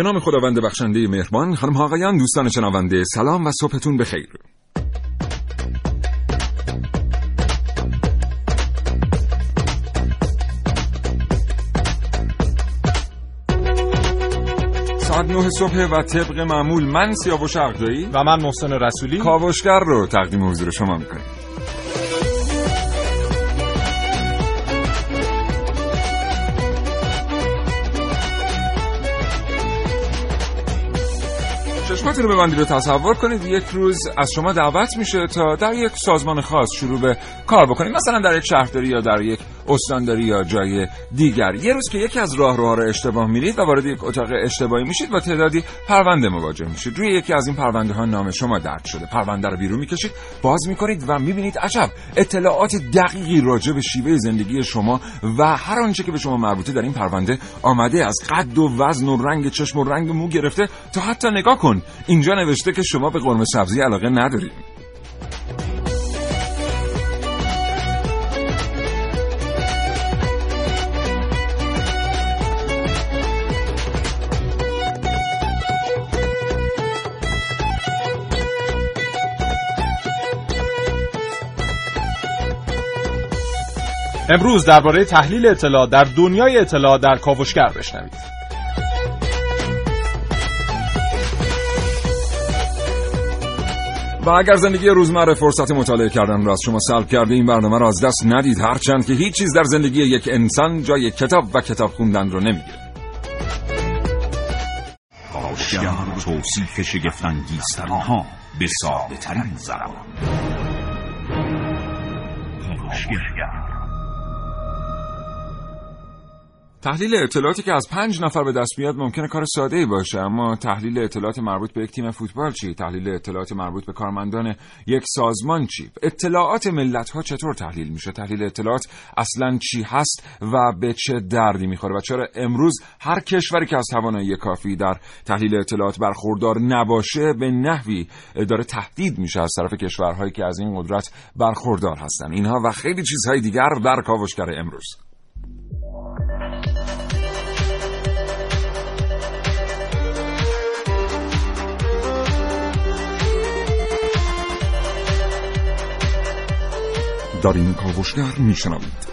به نام خداوند بخشنده مهربان خانم ها آقایان دوستان شنونده سلام و صبحتون بخیر. ساعت نه صبح و طبق معمول من سیاوش عقدایی و من محسن رسولی. کاوشگر رو تقدیم حضور شما می‌کنیم. چشماتون رو ببندید و تصور کنید. یک روز از شما دعوت میشه تا در یک سازمان خاص شروع به کار بکنید مثلا در یک شهرداری یا در یک استانداری یا جای دیگر. یه روز که یکی از راهروها رو اشتباه میرید و وارد یک اتاق اشتباهی میشید با تعدادی پرونده مواجه میشید. روی یکی از این پرونده ها نام شما درد شده. پرونده رو بیرون می‌کشید باز می‌کنید و می‌بینید عجب اطلاعات دقیقی راجع به شیوه زندگی شما و هر آنچه که به شما مربوطه در این پرونده آمده از قد و وزن و رنگ چشم و رنگ مو گرفته. تا حتی نگاه کن اینجا نوشته که شما به قرمه سبزی علاقه ندارید. امروز درباره تحلیل اطلاعات در دنیای اطلاعات در کاوشگر بشنوید. و اگر زندگی روزمره فرصت مطالعه کردن را از شما سلب کرده این برنامه را از دست ندید. هرچند که هیچ چیز در زندگی یک انسان جای کتاب و کتاب خوندن رو نمی‌گیره کاوشگر توصیف شگفتانگیزترین ها به ساده ترین زبان تحلیل اطلاعاتی که از پنج نفر به دست میاد ممکنه کار ساده ای باشه اما تحلیل اطلاعات مربوط به یک تیم فوتبال چی؟ تحلیل اطلاعات مربوط به کارمندان یک سازمان چی؟ اطلاعات ملت ها چطور تحلیل میشه؟ تحلیل اطلاعات اصلا چی هست و به چه دردی می‌خوره؟ و چرا امروز هر کشوری که از توانایی کافی در تحلیل اطلاعات برخوردار نباشه به نحوی داره تهدید میشه از طرف کشورهایی که از این قدرت برخوردار هستن. اینها و خیلی چیزهای دیگر در کاوشگر امروز. در این کاوشگر میشنوید.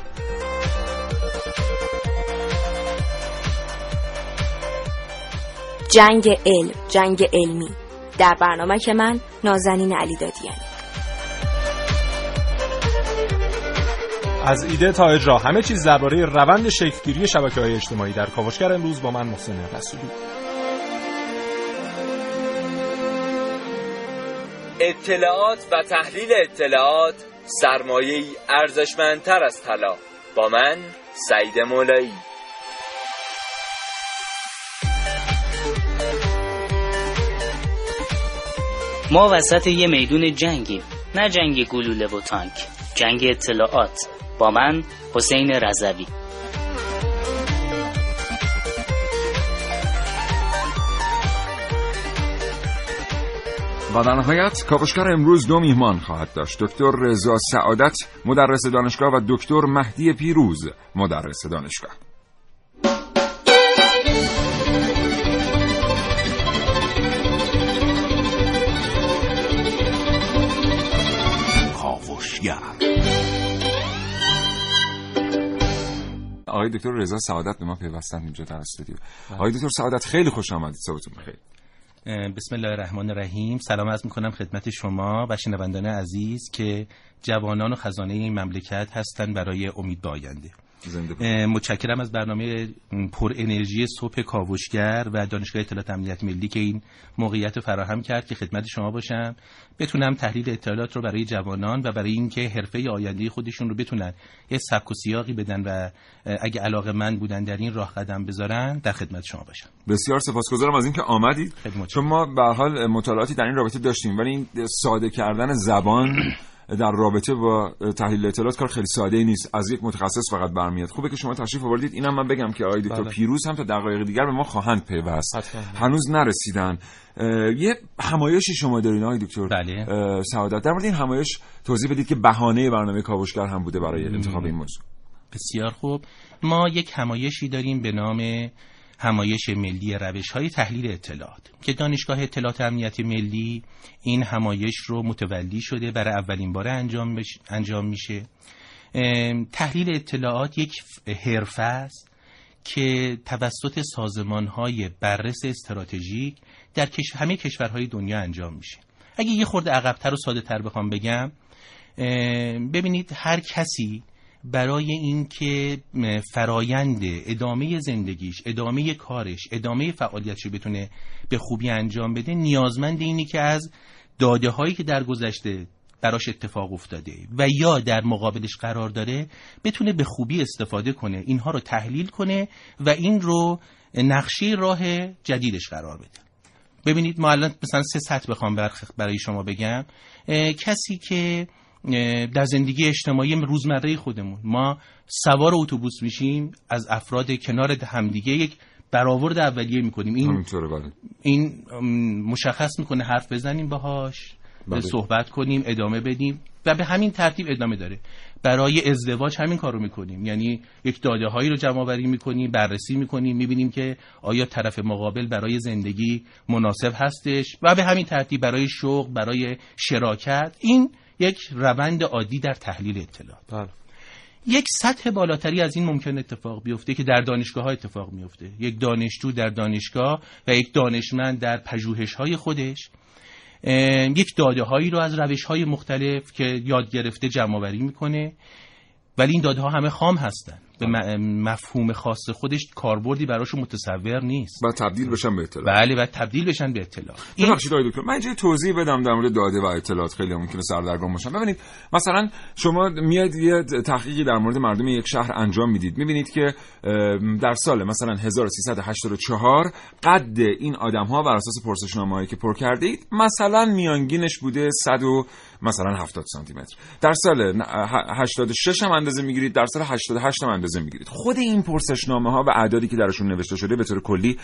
جنگ علم جنگ علمی. در برنامه که من نازنین علی دادیانی از ایده تا اجرا همه چیز درباره روند شکلگیری شبکه های اجتماعی در کاوشگر امروز با من محسن رسولی. اطلاعات و تحلیل اطلاعات سرمایه ارزشمندتر از طلا. با من سعید مولایی. ما وسط یه میدون جنگیم نه جنگ گلوله و تانک. جنگ اطلاعات. با من حسین رضوی. و در نهایت کاوشگر امروز دو میهمان خواهد داشت. دکتر رضا سعادت مدرس دانشگاه و دکتر مهدی پیروز مدرس دانشگاه. آقای دکتر رضا سعادت به ما پیوستن اینجا در استودیو. آقای دکتر سعادت خیلی خوش آمدید. صبحتون بخیر. بسم الله الرحمن الرحیم. سلام عرض می‌کنم خدمت شما و شنوندان عزیز که جوانان و خزانه این مملکت هستند برای امید به آینده. متشکرم از برنامه پر انرژی صبح کاوشگر و دانشگاه اطلاعات امنیت ملی که این موقعیت رو فراهم کرد که خدمت شما باشم. بتونم تحلیل اطلاعات رو برای جوانان و برای اینکه حرفه آینده خودشون رو بتونن یه سبک و سیاقی بدن و اگه علاقه من بودن در این راه قدم بذارن در خدمت شما باشم. بسیار سپاسگزارم از اینکه آمدید. چون ما به حال مطالعاتی در این رابطه داشتیم ولی این ساده کردن زبان در رابطه با تحلیل اطلاعات کار خیلی ساده ای نیست. از یک متخصص فقط برمیاد. خوبه که شما تشریف آوردید. اینم من بگم که آقای دکتر بله. پیروز هم تا دقایق دیگر به ما خواهند پیوست. هنوز نرسیدن. یه همایشی شما دارین آقای دکتر. بله. سعادت. در مورد این همایش توضیح بدید که بهانه برنامه کاوشگر هم بوده برای انتخاب این موضوع. بسیار خوب. ما یک همایشی داریم به نام همایش ملی روش های تحلیل اطلاعات. که دانشگاه اطلاعات امنیت ملی این همایش رو متولی شده برای اولین بار انجام, بش... انجام میشه. تحلیل اطلاعات یک حرفه است که توسط سازمان های بررس استراتژیک در کش... همه کشورهای دنیا انجام میشه. اگه یه خورده عقبتر و ساده تر بخوام بگم ببینید هر کسی برای اینکه فرایند ادامه زندگیش ادامه کارش ادامه فعالیتش رو بتونه به خوبی انجام بده نیازمند اینی که از داده هایی که در گذشته براش اتفاق افتاده و یا در مقابلش قرار داره بتونه به خوبی استفاده کنه اینها رو تحلیل کنه و این رو نقشه راه جدیدش قرار بده. ببینید ما الان مثلا سه سطح بخوام برای شما بگم. کسی که در زندگی اجتماعی روزمره خودمون. ما سوار اتوبوس میشیم از افراد کنار همدیگه یک برآورد اولیه می‌کنیم. این بله. این مشخص می‌کنه حرف بزنیم باهاش بله. صحبت کنیم ادامه بدیم و به همین ترتیب ادامه داره. برای ازدواج همین کار رو می‌کنیم. یعنی یک داده هایی رو جمع آوری می‌کنیم بررسی می‌کنیم می‌بینیم که آیا طرف مقابل برای زندگی مناسب هستش و به همین ترتیب برای شغل برای شراکت. این یک روند عادی در تحلیل اطلاعات. بله. یک سطح بالاتری از این ممکن اتفاق بیفته که در دانشگاه ها اتفاق میفته یک دانشجو در دانشگاه و یک دانشمند در پژوهش های خودش یک داده هایی رو از روش های مختلف که یاد گرفته جمع آوری می‌کنه. ولی این داده ها همه خام هستن. به مفهوم خاص خودش کاربردی براشون متصور نیست. و تبدیل بشن به اطلاعات. بله و تبدیل بشن به اطلاع ببخشید آقای دکتر من اینجا یه توضیح بدم در مورد داده و اطلاعات. خیلی ممکنه سردرگم باشم ببینید مثلا شما میاد یه تحقیقی در مورد مردم یک شهر انجام می‌دید. می‌بینید که در سال مثلا 1384 قد این آدم ها بر اساس پرسشنامه هایی که پر کرده اید مثلا میانگینش بوده 100 و مثلا 70 سانتی متر در سال ن- ه- 86 هم اندازه می‌گیرید در سال 88 هم اندازه می‌گیرید. خود این پرسشنامه ها و اعدادی که درشون نوشته شده به طور کلی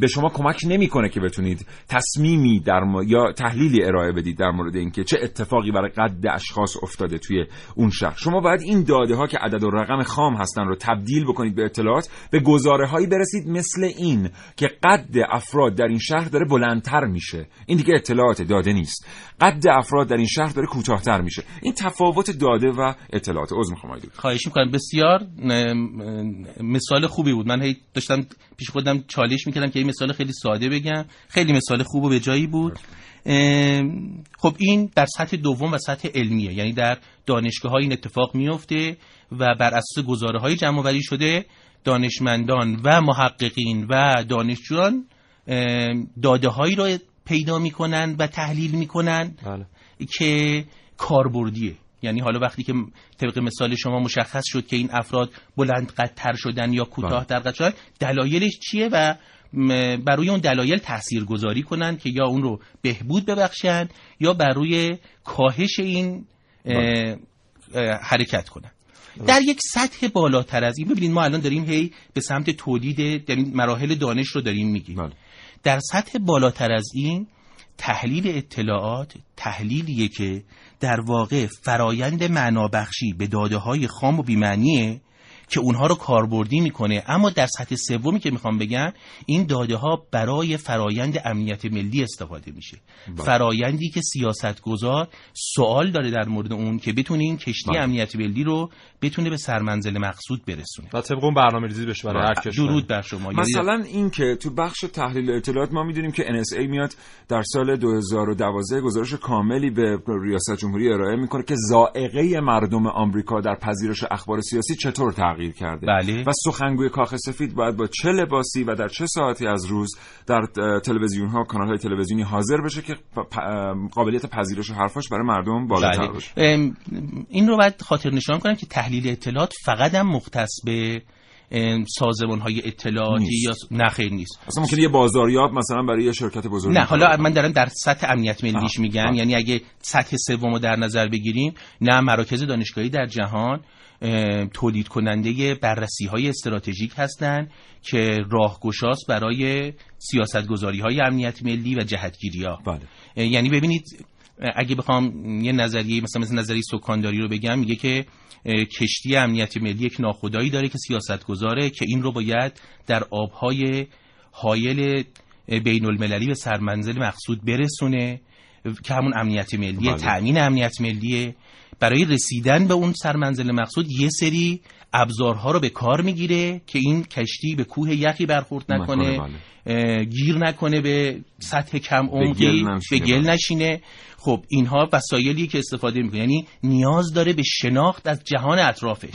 به شما کمک نمی‌کنه که بتونید تصمیمی در م... یا تحلیلی ارائه بدید در مورد اینکه چه اتفاقی برای قد اشخاص افتاده توی اون شهر. شما باید این داده ها که عدد و رقم خام هستن رو تبدیل بکنید به اطلاعات به گزاره هایی برسید مثل این که قد افراد در این شهر داره بلندتر میشه. این دیگه اطلاعات داده نیست. قد افراد در این شهر داره کوتاهتر میشه. این تفاوت داده و اطلاعات عذر می‌خوام. خواهش می‌کنم. بسیار مثال خوبی بود. من هی داشتم پیش خودم چالش می‌کردم که این مثال خیلی ساده بگم. خیلی مثال خوب و به جایی بود. خب این در سطح دوم و سطح علمیه. یعنی در دانشگاه های این اتفاق میفته و بر اساس گزاره های جمع آوری شده دانشمندان و محققین و دانشجویان داده هایی را پیدا می‌کنن و تحلیل می‌کنن. بله. که کاربردیه. یعنی حالا وقتی که طبق مثال شما مشخص شد که این افراد بلند قدتر شدن یا کوتاه در قد شدن دلایلش چیه و بر روی اون دلایل تأثیر گذاری کنن که یا اون رو بهبود ببخشن یا بر روی کاهش این اه، اه، حرکت کنن. در یک سطح بالاتر از این ببینید ما الان داریم هی به سمت تولید در این مراحل دانش رو داریم میگیم. بله. در سطح بالاتر از این تحلیل اطلاعات تحلیلیه که در واقع فرایند معنابخشی به داده های خام و بیمعنیه که اونها رو کاربردی می‌کنه. اما در سطح سومی که می‌خوام بگم این داده ها برای فرایند امنیت ملی استفاده میشه. فرایندی که سیاستگزار سوال داره در مورد اون که بتونه این کشتی بله. امنیت ملی رو بتونه به سرمنزل مقصود برسونه. و طبق اون برنامه ریزی بشه برای هر کشور. درود بر شما. مثلا این که تو بخش تحلیل اطلاعات ما می‌دونیم که NSA میاد در سال 2012 گزارش کاملی به ریاست جمهوری ارائه می‌کنه که زائقه مردم آمریکا در پذیرش اخبار سیاسی چطور تغییر تغییر کرده بله. و سخنگوی کاخ سفید باید با چه لباسی و در چه ساعتی از روز در تلویزیون ها کانال های تلویزیونی حاضر بشه که قابلیت پذیرش و حرفاش برای مردم بالاتر بله. بشه این رو باید خاطر نشان کنم که تحلیل اطلاعات فقط هم مختص به سازمان های اطلاعاتی نیست. یا نه خیر نیست اصلا ممکنه یه بازاریاب مثلا برای یه شرکت بزرگ نه حالا من دارم در سطح امنیت ملیش. میگم. یعنی اگه سطح سوم رو در نظر بگیریم نه مراکز دانشگاهی در جهان تولید کننده بررسی های استراتژیک هستند که راهگشاست برای سیاستگذاری های امنیت ملی و جهتگیری ها بله یعنی ببینید اگه بخوام یه نظریه مثلا مثل نظریه سکانداری رو بگم میگه که کشتی امنیت ملی یک ناخدایی داره که سیاست گذاره که این رو باید در آبهای حایل بین المللی به سرمنزل مقصود برسونه. که همون امنیت ملی بله. تأمین امنیت ملیه برای رسیدن به اون سرمنزل مقصود یه سری ابزارها رو به کار می‌گیره که این کشتی به کوه یخی برخورد نکنه بله. گیر نکنه به سطح کم عمقی به گل بله. نشینه خب اینها وسایلی که استفاده می‌کنه یعنی نیاز داره به شناخت از جهان اطرافش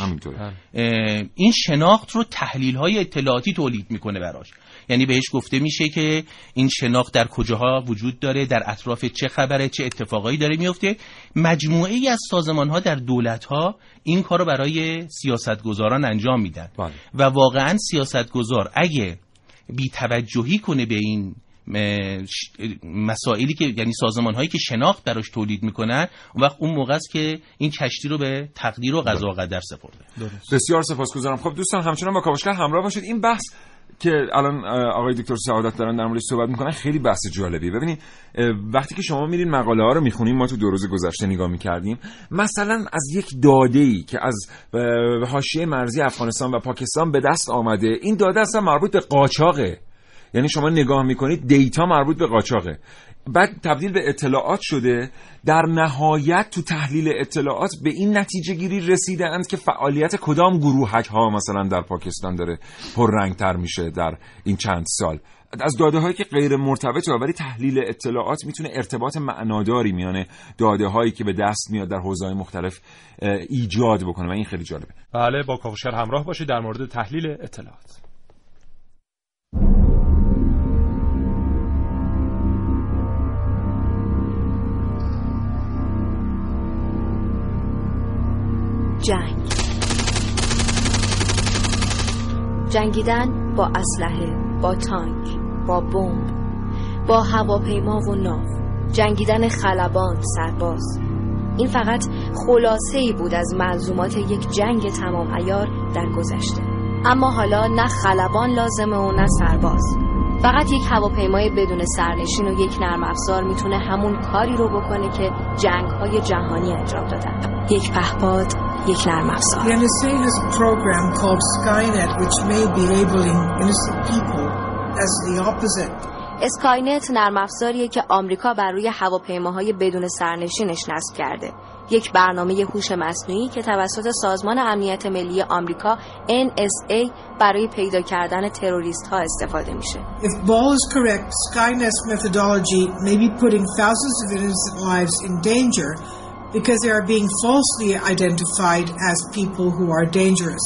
این شناخت رو تحلیل های اطلاعاتی تولید می‌کنه براش یعنی بهش گفته میشه که این شناخت در کجاها وجود داره در اطراف چه خبره چه اتفاقایی داره میفته. مجموعه ای از سازمان ها در دولت ها این کار رو برای سیاستگزاران انجام میدن. بله. و واقعا سیاستگزار اگه بیتوجهی کنه به این مسائلی که یعنی سازمان هایی که شناخت براش تولید می‌کنن اون وقت اون موقع است که این کشتی رو به تقدیر و قضا و قدر سپرده. بسیار سپاسگزارم. خب دوستان همچنان با کاوشگر همراه باشید. این بحث که الان آقای دکتر سعادت دارن در موردش صحبت می‌کنن خیلی بحث جالبی ببینید وقتی که شما میرین مقاله ها رو می‌خونیم ما تو دو روز گذشته نگاه می‌کردیم مثلا از یک داده ای که از حاشیه مرزی افغانستان و پاکستان به دست آمده این داده اصلا مربوط به قاچاقه. یعنی شما نگاه می‌کنید دیتا مربوط به قاچاقه. بعد تبدیل به اطلاعات شده در نهایت تو تحلیل اطلاعات به این نتیجه گیری رسیده اند که فعالیت کدام گروهک ها مثلا در پاکستان داره پررنگتر میشه در این چند سال. از داده هایی که غیر مرتبطه ولی تحلیل اطلاعات می‌تونه ارتباط معناداری میانه داده هایی که به دست میاد در حوزه مختلف ایجاد بکنه و این خیلی جالبه. بله با کاوشگر همراه باشید در مورد تحلیل اطلاعات. جنگ. جنگیدن با اسلحه با تانک با بمب با هواپیما و ناو. جنگیدن خلبان سرباز. این فقط خلاصه ای بود از ملزومات یک جنگ تمام ایار در گذشته. اما حالا نه خلبان لازمه و نه سرباز. فقط یک هواپیمای بدون سرنشین و یک نرم افزار می‌تونه همون کاری رو بکنه که جنگ های جهانی انجام دادن. یک پهپاد یک نرم افزار The NSA has a program called Skynet, which may be labeling innocent people as the opposite. اسکاینت نرم افزاریه که آمریکا بر روی هواپیماهای بدون سرنشینش نصب کرده یک برنامه هوش مصنوعی که توسط سازمان امنیت ملی آمریکا NSA برای پیدا کردن تروریست ها استفاده میشه If Ball is correct, Skynet's methodology may be putting thousands of innocent lives in danger because they are being falsely identified as people who are dangerous.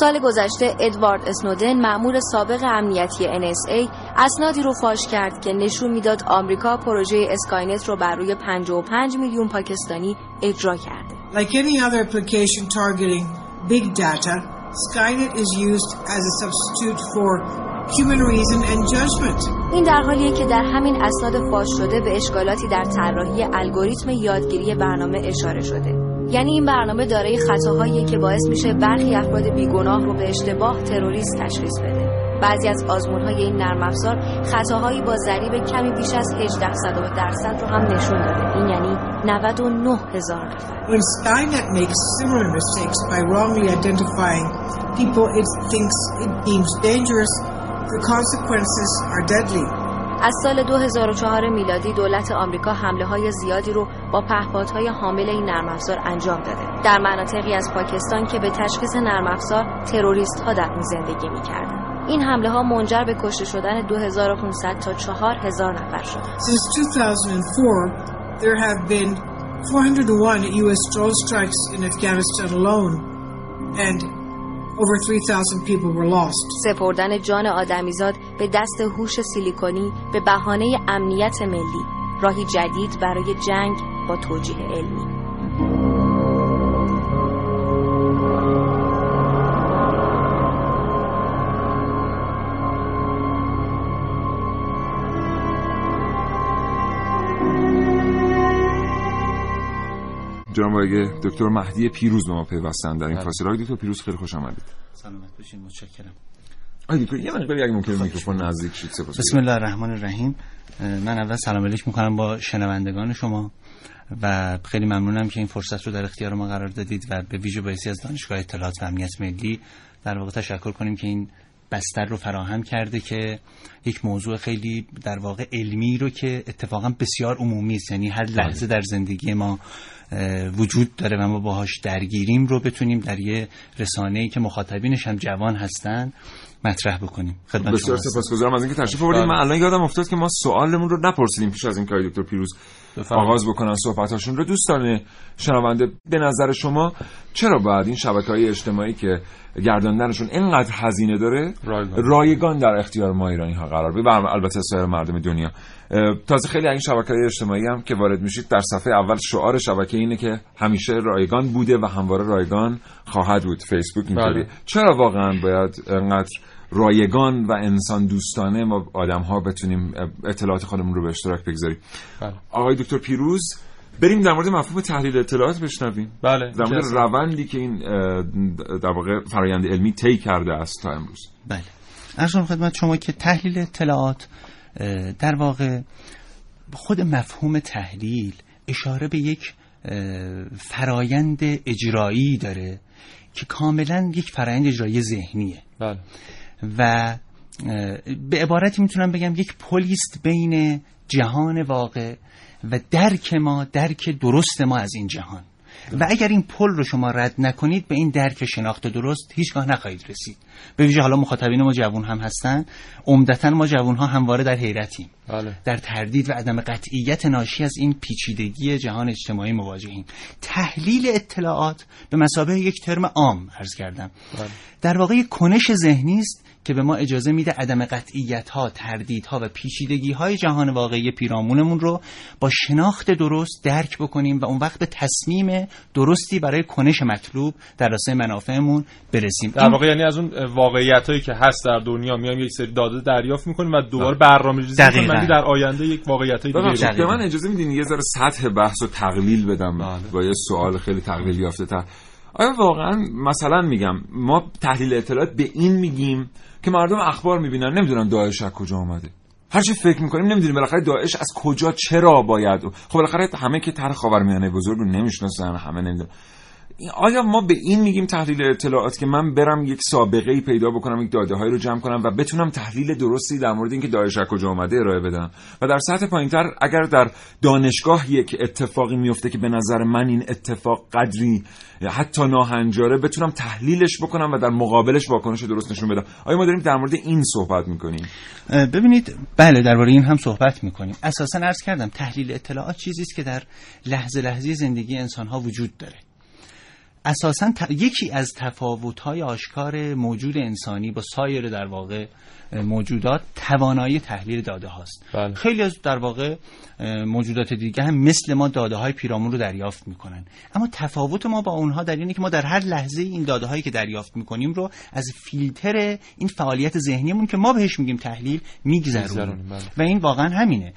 سال گذشته ادوارد اسنودن مأمور سابق امنیتی NSA اسنادی رو فاش کرد که نشون میداد آمریکا پروژه اسکاینت رو بر روی 55 میلیون پاکستانی اجرا کرده Like any other application targeting big data, Skynet is used as a substitute for human reason and judgment. این در حالیه که در همین اسناد فاش شده به اشکالاتی در طراحی الگوریتم یادگیری برنامه اشاره شده. یعنی این برنامه دارای خطاهایی که باعث میشه برخی افراد بیگناه رو به اشتباه تروریست تشخیص بده. بعضی از آزمونهای این نرم افزار خطاهایی با ضریب کمی بیش از 18 صدم درصد رو هم نشون داده. این یعنی 99 هزار نفر. When Skynet makes similar mistakes by wrongly identifying people it thinks it deems dangerous, the consequences are deadly. از سال 2004 میلادی دولت آمریکا حمله های زیادی رو با پهپادهای حامل این نرم افزار انجام داده در مناطقی از پاکستان که به تشخیص نرم افزار تروریست ها در اون زندگی می‌کردن این حمله ها منجر به کشته شدن 2500 تا 4000 نفر شد Since 2004, there have been 401 U.S. drone strikes in Afghanistan alone, and over 3,000 people were lost. سپردن جان آدمیزاد به دست هوش سیلیکونی به بهانه امنیت ملی راهی جدید برای جنگ با توجیه علمی جناب آقای دکتر مهدی پیروز به ما پیوستن در این بله. فاصله. آقای دکتر پیروز خیلی خوش آمدید. سلامت باشین متشکرم. آقای دکتر یه مقداری اگه ممکنه میکروفون نزدیک شید سپاس. بسم الله الرحمن الرحیم. من اول سلام علیک می‌کنم با شنوندگان شما و خیلی ممنونم که این فرصت رو در اختیار ما قرار دادید و به ویژه بایستی از دانشگاه اطلاعات و امنیت ملی در واقع تشکر کنیم که این بستر رو فراهم کرده که یک موضوع خیلی در واقع علمی رو که اتفاقا بسیار عمومی است یعنی هر لحظه در زندگی ما وجود داره و ما باهاش درگیریم رو بتونیم در یه رسانه ای که مخاطبینش هم جوان هستن مطرح بکنیم خدمت بسیار. سپاسگزارم از اینکه تشریف آوردید بله. من الان یادم افتاد که ما سوالمون رو نپرسیدیم پیش از اینکه آقای دکتر پیروز. آغاز بکنن صحبتاشون رو. دوستان شنونده به نظر شما چرا باید این شبکه های اجتماعی که گرداندنشون اینقدر هزینه داره رایگان. رایگان در اختیار ما ایرانی ها قرار و البته سایر مردم دنیا. تازه خیلی این شبکه های اجتماعی هم که وارد میشید در صفحه اول شعار شبکه اینه که همیشه رایگان بوده و همواره رایگان خواهد بود. فیسبوک اینطوری. بله. چرا واقعا باید انقدر رایگان و انسان دوستانه ما آدم ها بتونیم اطلاعات خودمون رو به اشتراک بگذاریم. بله. آقای دکتر پیروز بریم در مورد مفهوم تحلیل اطلاعات بشنویم. بله در مورد روندی که این در واقع فرایند علمی طی کرده است تا امروز. بله. ارز کنم خدمت شما که تحلیل اطلاعات در واقع خود مفهوم تحلیل اشاره به یک فرایند اجرایی داره که کاملا یک فرایند اجرایی ذهنیه. بله. و به عبارتی می‌تونم بگم یک پلیست بین جهان واقع و درک ما درک درست ما از این جهان. و اگر این پل رو شما رد نکنید به این درک شناخت درست هیچگاه نخواهید رسید. به ویژه حالا مخاطبین ما جوان هم هستن. عمدتا ما جوان ها همواره در حیرتیم. بله. در تردید و عدم قطعیت ناشی از این پیچیدگی جهان اجتماعی مواجهیم. تحلیل اطلاعات به مسابقه یک ترم عام عرض کردم. بله. در واقع یک کنش ذهنی است که به ما اجازه میده عدم قطعیت ها تردید ها و پیچیدگی های جهان واقعی پیرامونمون رو با شناخت درست درک بکنیم و اون وقت به تصمیم درستی برای کنش مطلوب در راستای منافعمون برسیم. در این- واقع یعنی از اون واقعیت هایی که هست در دنیا میایم یک سری داده دریافت می‌کنیم و دوباره برنامه ریزی می‌کنیم. در آینده یک واقعیت های دیگه به من اجازه میدین یه ذره سطح بحث و تقلیل بدم بله. با یه سوال خیلی تقلیل یافته تر آیا واقعا مثلا میگم ما تحلیل اطلاعات به این میگیم که مردم اخبار می‌بینن. نمی‌دونن داعش از کجا اومده. هر چی فکر می‌کنیم نمی‌دونیم بالاخره داعش از کجا چرا باید؟ خب بالاخره همه که طرح خاورمیانه بزرگ رو نمی‌شناسن همه نمی‌دونن. آیا ما به این میگیم تحلیل اطلاعات که من برم یک سابقه ای پیدا بکنم یک داده هایی رو جمع کنم و بتونم تحلیل درستی در مورد اینکه داعش از کجا اومده ارائه بدم؟ و در سطح پایینتر اگر در دانشگاه یک اتفاقی میفته که به نظر من این اتفاق قدری حتی ناهنجاره بتونم تحلیلش بکنم و در مقابلش واکنش درست نشون بدم. آیا ما داریم در مورد این صحبت می‌کنیم؟ ببینید بله درباره این هم صحبت می‌کنیم. اساسا عرض کردم تحلیل اطلاعات چیزی است که در لحظه لحظه زندگی انسان ها وجود داره. اساسا ت- یکی از تفاوت‌های آشکار موجود انسانی با سایر در واقع موجودات توانایی تحلیل داده هاست بله. خیلی از در واقع موجودات دیگه هم مثل ما داده های پیرامون رو دریافت می‌کنن اما تفاوت ما با اونها در اینه که ما در هر لحظه این داده هایی که دریافت می‌کنیم رو از فیلتر این فعالیت ذهنیمون که ما بهش میگیم تحلیل میگذرونیم بله. و این واقعا همینه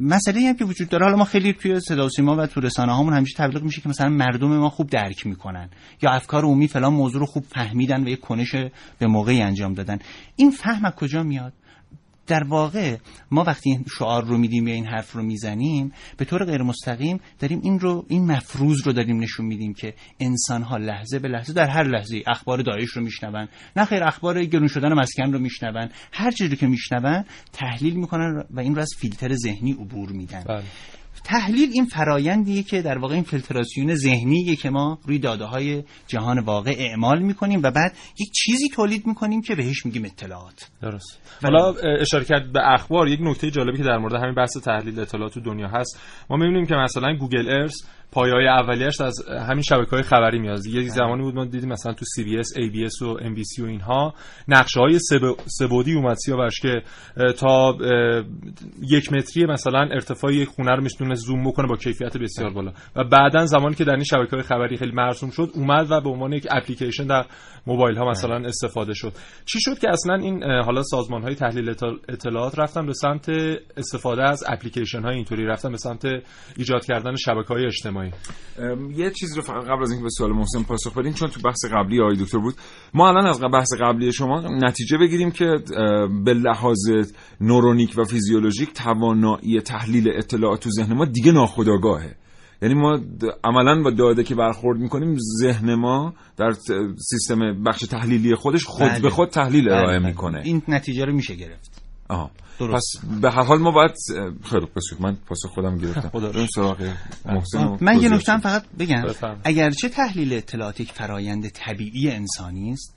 مسئله هم که وجود داره. حالا ما خیلی توی صدا و سیما و تو رسانه هامون همیشه تبلیغ میشه که مثلا مردم ما خوب درک می‌کنن یا افکار عمومی فلان موضوع رو خوب فهمیدن و یک کنش به موقعی انجام دادن. این فهم از کجا میاد؟ در واقع ما وقتی این شعار رو میدیم یا این حرف رو می‌زنیم به طور غیر مستقیم داریم این رو این مفروض رو داریم نشون میدیم که انسان ها لحظه به لحظه در هر لحظه اخبار داعش رو میشنون نه خیر اخبار گرون شدن مسکن رو میشنون هر چیزی که میشنون تحلیل می‌کنن و این رو از فیلتر ذهنی عبور میدن بله. تحلیل این فرایندیه که در واقع این فیلتراسیون ذهنیه که ما روی داده های جهان واقع اعمال می‌کنیم و بعد یک چیزی تولید می‌کنیم که بهش میگیم اطلاعات. درست. حالا اه، اشاره کرد به اخبار. یک نکته جالبی که در مورد همین بحث تحلیل اطلاعات تو دنیا هست. ما می‌بینیم که مثلا گوگل ارث پایه‌های اولیش از همین شبکه‌های خبری میاد. یه زمانی بود ما دیدیم مثلا تو سی بی اس ای بی اس و ام بی سی و اینها. نقشه های سه بعدی اومد سیاوش که تا یک متری مثلا ارتفاع یک خونه رو می‌تونه زوم بکنه با کیفیت بسیار بالا. و بعدا زمانی که در این شبکه‌های خبری خیلی مرسوم شد اومد و به عنوان یک اپلیکیشن در موبایل ها مثلا استفاده شد. چی شد که اصلا این حالا سازمان های تحلیل اطلاعات رفتن به سمت استفاده از اپلیکیشن های اینطوری رفتن به سمت ایجاد کردن شبکه های اجتماعی؟ یه چیز رو فقط قبل از اینکه به سوال محسن پاسخ بدیم چون تو بحث قبلی آقای دکتر بود ما الان از بحث قبلی شما نتیجه بگیریم که به لحاظ نورونیک و فیزیولوژیک توانایی تحلیل اطلاعات تو ذهن ما دیگه ناخودآگاهه یعنی ما عملا با داده که برخورد می‌کنیم ذهن ما در سیستم بخش تحلیلی خودش خود بله. به خود تحلیل. ارائه بله. می‌کنه این نتیجه رو میشه گرفت آها. درست. پس به هر حال ما باید خیلی بسیار من پاسخ خودم گرفتم. این سراغ محسن من یه نکته فقط بگم. اگرچه تحلیل اطلاعات یک فرایند طبیعی انسانی است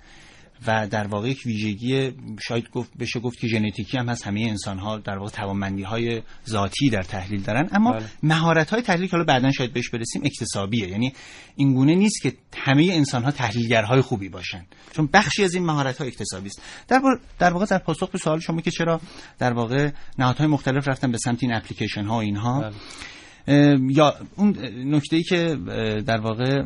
و در واقع یک ویژگی شاید گفت بشه گفت که ژنتیکی هم هست همه انسان ها در واقع توانمندی های ذاتی در تحلیل دارن. اما بله. مهارت های تحلیل که حالا بعدا شاید بهش برسیم اکتسابیه. یعنی این گونه نیست که همه انسان ها تحلیلگرهای خوبی باشن. چون بخشی از این مهارت ها اکتسابی است. در, در واقع در پاسخ به سوال شما که چرا در واقع نهادهای مختلف رفتن به سمت این اپلیکیشن ها و اینها. بله. یا اون نکته ای که در واقع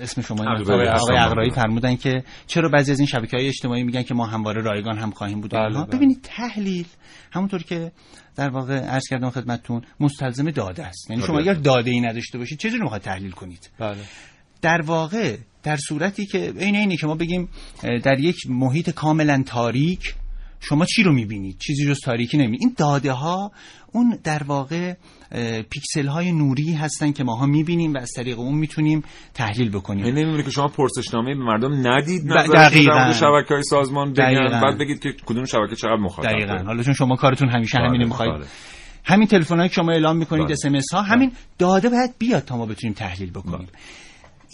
اسم شما آقای اقرایی فرمودن که چرا بعضی از این شبکه های اجتماعی میگن که ما همواره رایگان هم خواهیم بود بله, بله. ببینید تحلیل همونطور که در واقع عرض کردم خدمتتون مستلزم داده است یعنی شما بله. اگر داده ای نداشته باشید چجوری می‌خواد تحلیل کنید بله. در واقع در صورتی که این اینی که ما بگیم در یک محیط کاملا تاریک شما چی رو می‌بینید؟ چیزی جز تاریکی نمی‌بینید. این داده ها اون در واقع پیکسل های نوری هستن که ماها می‌بینیم و از طریق اون می‌تونیم تحلیل بکنیم. یعنی نمیمونه که شما پرسشنامه به مردم ندید نظر شبکه های سازمان بگن بعد بگید که کدوم شبکه چقدر مخاطب. دقیقاً. حالا چون شما کارتون همیشه بله، همینه می‌خواید. بله. همین تلفن که شما اعلام می‌کنید اس بله. ها همین داده باید بیاد تا ما بتونیم تحلیل بکنیم.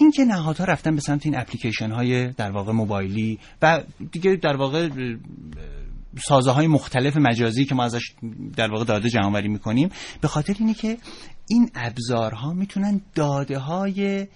این که نهادها رفتن به سمت این اپلیکیشن های در واقع موبایلی و دیگه در واقع سازه های مختلف مجازی که ما ازش در واقع داده جمع می‌کنیم به خاطر اینه که این ابزارها می‌تونن داده های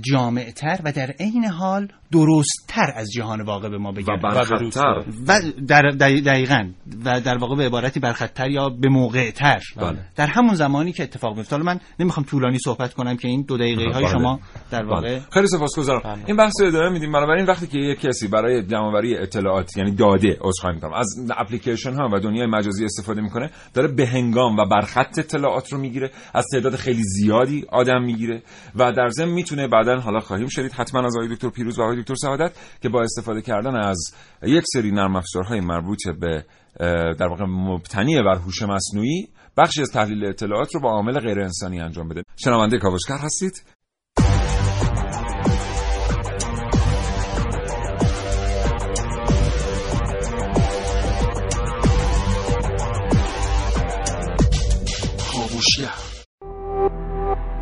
جامعتر و در عین حال درستتر از جهان واقع به ما بگن و برخطتر و در دقیقا و در واقع به عبارتی برخطتر یا به موقع تر بله. در همون زمانی که اتفاق میفته من نمی‌خوام طولانی صحبت کنم که این دو دقیقه های بله. شما در واقع بله. خیلی سپاسگزارم بله. این بحث رو ادامه میدیم بنابراین وقتی که یک کسی برای جمعآوری اطلاعات یعنی داده عذرخواهی می‌کنم از اپلیکیشن ها و دنیای مجازی استفاده می‌کنه داره به هنگام و برخط اطلاعات رو می‌گیره از تعداد خیلی زیادی آدم می‌گیره و در ضمن می‌تونه بعدا حالا خواهیم شدید حتما از آقای دکتر پیروز و آقای دکتر سعادت که با استفاده کردن از یک سری نرم افزارهای مربوط به در واقع مبتنی بر هوش مصنوعی بخشی از تحلیل اطلاعات رو با عامل غیر انسانی انجام بده. شنونده کاوشگر هستید.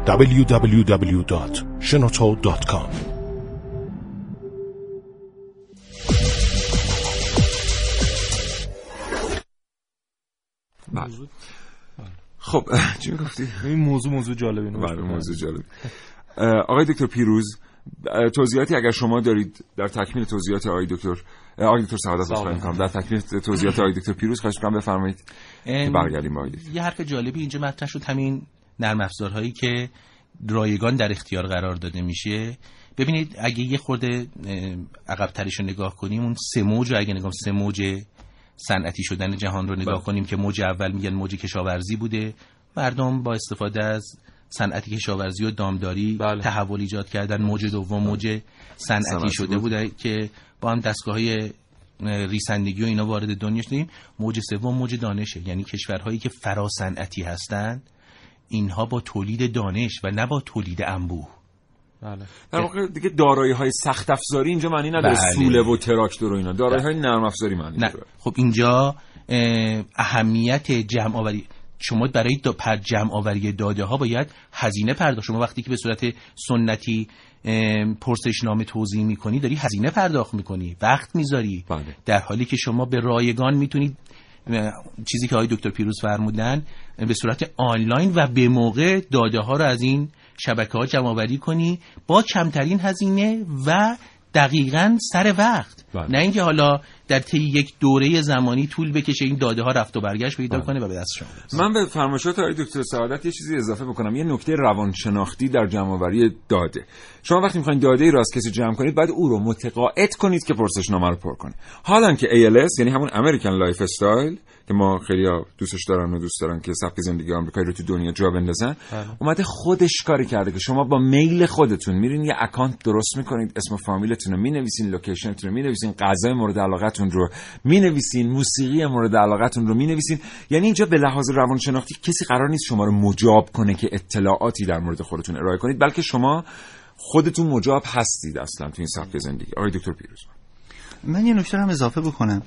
www.shenoto.com بله. خب چی می‌گفتی؟ این موضوع موضوع جالبی بله موضوع جالب آقای دکتر پیروز توضیحاتی اگر شما دارید در تکمیل توضیحات آقای دکتر آقای دکتر سعادت عذر می‌کنم. در تکمیل توضیحات آقای دکتر پیروز خواهش می‌کنم. بفرمایید که برگردیم به آقای یه حرف جالبی اینجا مطرح شد. همین نرم افزارهایی که رایگان در اختیار قرار داده میشه. ببینید اگه یه خورده عقب ترش رو نگاه کنیم اون سه موج اگه نگاه سه موج صنعتی شدن جهان رو نگاه بله. کنیم که موج اول میگن موج کشاورزی بوده. مردم با استفاده از صنعت کشاورزی و دامداری بله. تحول ایجاد کردن. موج دوم موج صنعتی شده بوده که با هم دستگاه های ریسندگی و اینا وارد دنیا شدیم. موج سوم موج دانشه. یعنی کشورهایی که فرا صنعتی هستند اینها با تولید دانش و نه با تولید انبوه. بله. در واقع دیگه دارایی های سخت افزاری اینجا معنی نداره بله. سوله و تراکتور و اینا دارایی های نرم افزاری معنی نه. خب اینجا اهمیت جمع آوری شما برای دا پر جمع آوری داده ها باید هزینه پرداخت شما وقتی که به صورت سنتی پرسشنامه توضیح می‌کنی داری هزینه پرداخت می‌کنی وقت می‌ذاری بله. در حالی که شما به رایگان می‌تونید چیزی که آقای دکتر پیروز فرمودن به صورت آنلاین و به موقع داده ها رو از این شبکه ها جمع کنی با کمترین هزینه و دقیقا سر وقت بله. نه اینکه حالا در طی یک دوره زمانی طول بکشه این داده ها رفت و برگشت پیدا بله. کنه و به دست شما. من به فرمایشات آقای دکتر سعادت یه چیزی اضافه بکنم یه نکته روانشناختی در جمعآوری داده شما وقتی می‌خواین داده ای را از کسی جمع کنید بعد او رو متقاعد کنید که پرسشنامه رو پر کنه حالا که ALS یعنی همون American lifestyle که ما خیلی دوستش دارن و دوست دارن که سبک زندگی آمریکایی رو تو دنیا جا بندازن اومده خودش کاری کرده که شما با میل خودتون میرین یه account درست می‌کنید اسم فامیلتون رو می‌نویسین location تون رو می‌نویسین غذای مورد علاقتون رو می‌نویسین موسیقی مورد علاقتون رو می‌نویسین. یعنی اینجا به لحاظ روانشناختی کسی قرار نیست شما رو مجاب کنه که اطلاعاتی در مورد خودتون ارائه کنید بلکه شما خودتون مجاب هستید اصلا تو این سبک زندگی. آقای دکتر پیروز. من یه نکته هم اضافه بکنم.